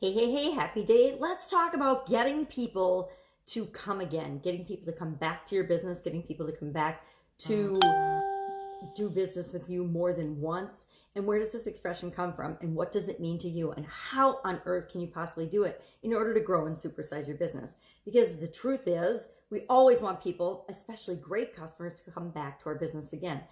Hey, hey, hey, happy day. Let's talk about getting people to come again, getting people to come back to your business, getting people to come back to mm-hmm. do business with you more than once. And where does this expression come from? And what does it mean to you? And how on earth can you possibly do it in order to grow and supersize your business? Because the truth is, we always want people, especially great customers, to come back to our business again.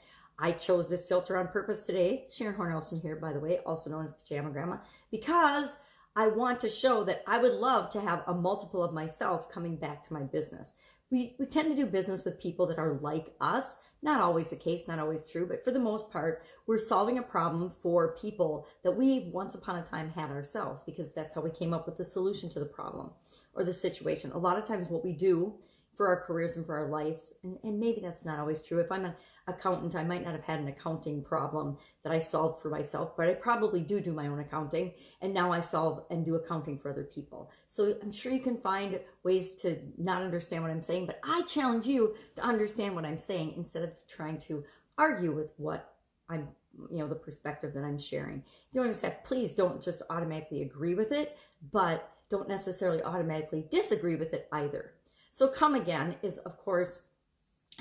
I chose this filter on purpose today. Sharon Hornelson here, by the way, also known as Pajama Grandma, because I want to show that I would love to have a multiple of myself coming back to my business. We, we tend to do business with people that are like us. Not always the case, not always true, but for the most part, we're solving a problem for people that we once upon a time had ourselves because that's how we came up with the solution to the problem or the situation. A lot of times what we do for our careers and for our lives. And, and maybe that's not always true. If I'm an accountant, I might not have had an accounting problem that I solved for myself, but I probably do do my own accounting. And now I solve and do accounting for other people. So I'm sure you can find ways to not understand what I'm saying, but I challenge you to understand what I'm saying instead of trying to argue with what I'm you know the perspective that I'm sharing. You don't just have please don't just automatically agree with it, but don't necessarily automatically disagree with it either. So come again is, of course,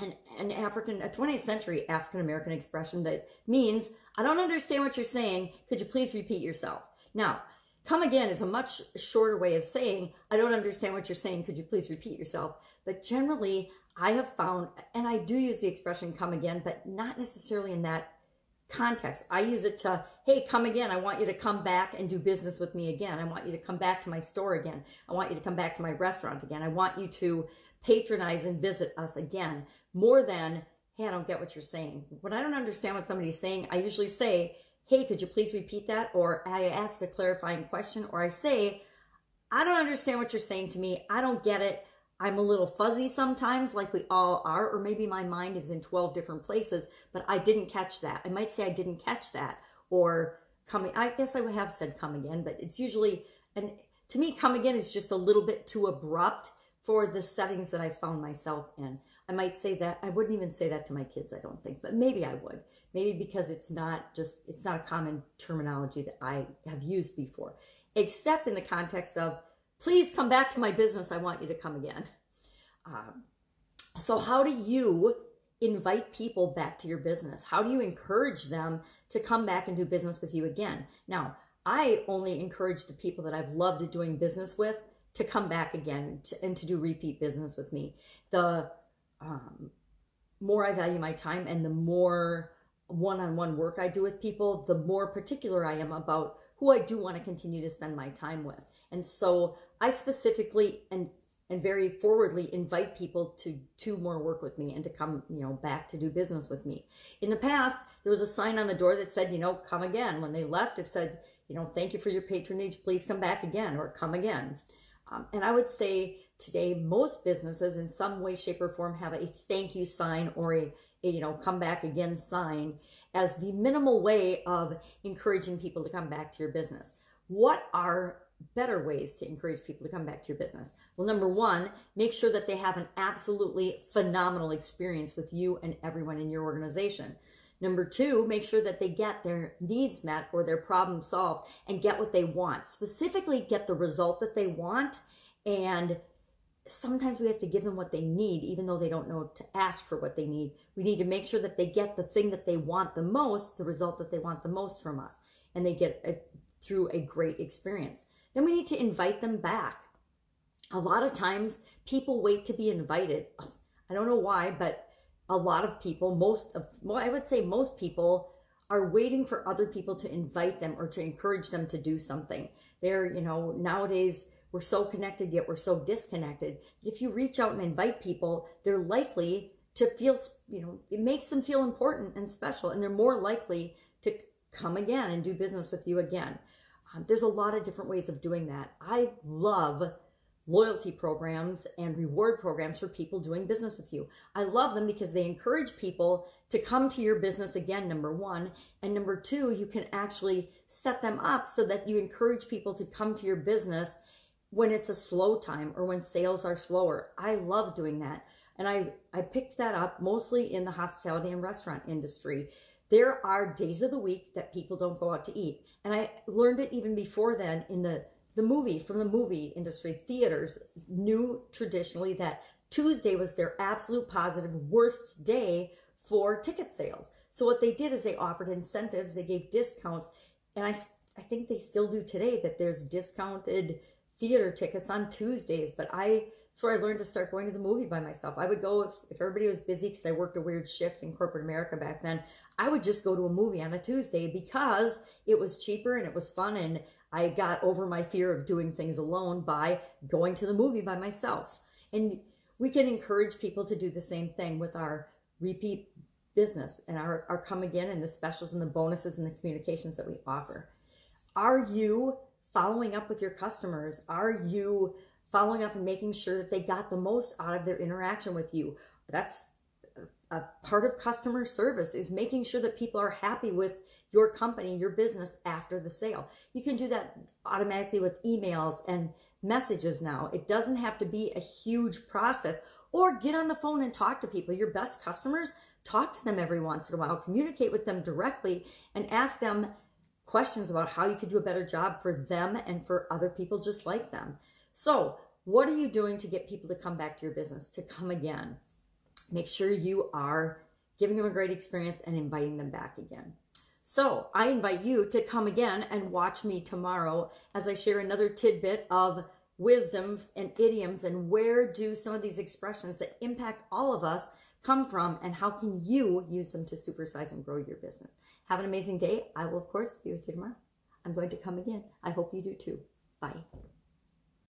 an, an African, a 20th century African American expression that means, I don't understand what you're saying. Could you please repeat yourself? Now, come again is a much shorter way of saying, I don't understand what you're saying. Could you please repeat yourself? But generally, I have found, and I do use the expression come again, but not necessarily in that context. I use it to, hey, come again. I want you to come back and do business with me again. I want you to come back to my store again. I want you to come back to my restaurant again. I want you to patronize and visit us again more than, hey, I don't get what you're saying. When I don't understand what somebody's saying, I usually say, hey, could you please repeat that? Or I ask a clarifying question, or I say, I don't understand what you're saying to me. I don't get it. I'm a little fuzzy sometimes, like we all are, or maybe my mind is in 12 different places, but I didn't catch that. I might say I didn't catch that, or coming, I guess I would have said come again, but it's usually, and to me, come again is just a little bit too abrupt for the settings that I found myself in. I might say that, I wouldn't even say that to my kids, I don't think, but maybe I would. Maybe because it's not just, it's not a common terminology that I have used before, except in the context of, please come back to my business. I want you to come again. Um, so, how do you invite people back to your business? How do you encourage them to come back and do business with you again? Now, I only encourage the people that I've loved doing business with to come back again to, and to do repeat business with me. The um, more I value my time and the more one on one work I do with people, the more particular I am about who I do want to continue to spend my time with. And so I specifically and and very forwardly invite people to to more work with me and to come, you know, back to do business with me. In the past, there was a sign on the door that said, you know, come again. When they left, it said, you know, thank you for your patronage. Please come back again or come again. Um, and I would say today, most businesses in some way, shape, or form have a thank you sign or a you know, come back again sign as the minimal way of encouraging people to come back to your business. What are better ways to encourage people to come back to your business? Well, number one, make sure that they have an absolutely phenomenal experience with you and everyone in your organization. Number two, make sure that they get their needs met or their problem solved and get what they want. Specifically, get the result that they want. And sometimes we have to give them what they need, even though they don't know to ask for what they need. We need to make sure that they get the thing that they want the most, the result that they want the most from us, and they get it through a great experience. Then we need to invite them back. A lot of times people wait to be invited. I don't know why, but a lot of people, most of, well, I would say most people are waiting for other people to invite them or to encourage them to do something. They're, you know, nowadays we're so connected, yet we're so disconnected. If you reach out and invite people, they're likely to feel, you know, it makes them feel important and special, and they're more likely to come again and do business with you again. Um, there's a lot of different ways of doing that. I love loyalty programs and reward programs for people doing business with you. I love them because they encourage people to come to your business again, number one. And number two, you can actually set them up so that you encourage people to come to your business when it's a slow time or when sales are slower. I love doing that. And I, I picked that up mostly in the hospitality and restaurant industry there are days of the week that people don't go out to eat. And I learned it even before then in the the movie from the movie industry, theaters knew traditionally that Tuesday was their absolute positive worst day for ticket sales. So what they did is they offered incentives, they gave discounts, and I I think they still do today that there's discounted theater tickets on Tuesdays, but I that's where I learned to start going to the movie by myself. I would go if, if everybody was busy because I worked a weird shift in corporate America back then. I would just go to a movie on a Tuesday because it was cheaper and it was fun and I got over my fear of doing things alone by going to the movie by myself. And we can encourage people to do the same thing with our repeat business and our, our come again and the specials and the bonuses and the communications that we offer. Are you following up with your customers? Are you following up and making sure that they got the most out of their interaction with you. That's a part of customer service is making sure that people are happy with your company, your business after the sale. You can do that automatically with emails and messages now. It doesn't have to be a huge process or get on the phone and talk to people. Your best customers, talk to them every once in a while, communicate with them directly and ask them questions about how you could do a better job for them and for other people just like them. So, what are you doing to get people to come back to your business, to come again? Make sure you are giving them a great experience and inviting them back again. So, I invite you to come again and watch me tomorrow as I share another tidbit of wisdom and idioms and where do some of these expressions that impact all of us come from and how can you use them to supersize and grow your business. Have an amazing day. I will, of course, be with you tomorrow. I'm going to come again. I hope you do too. Bye.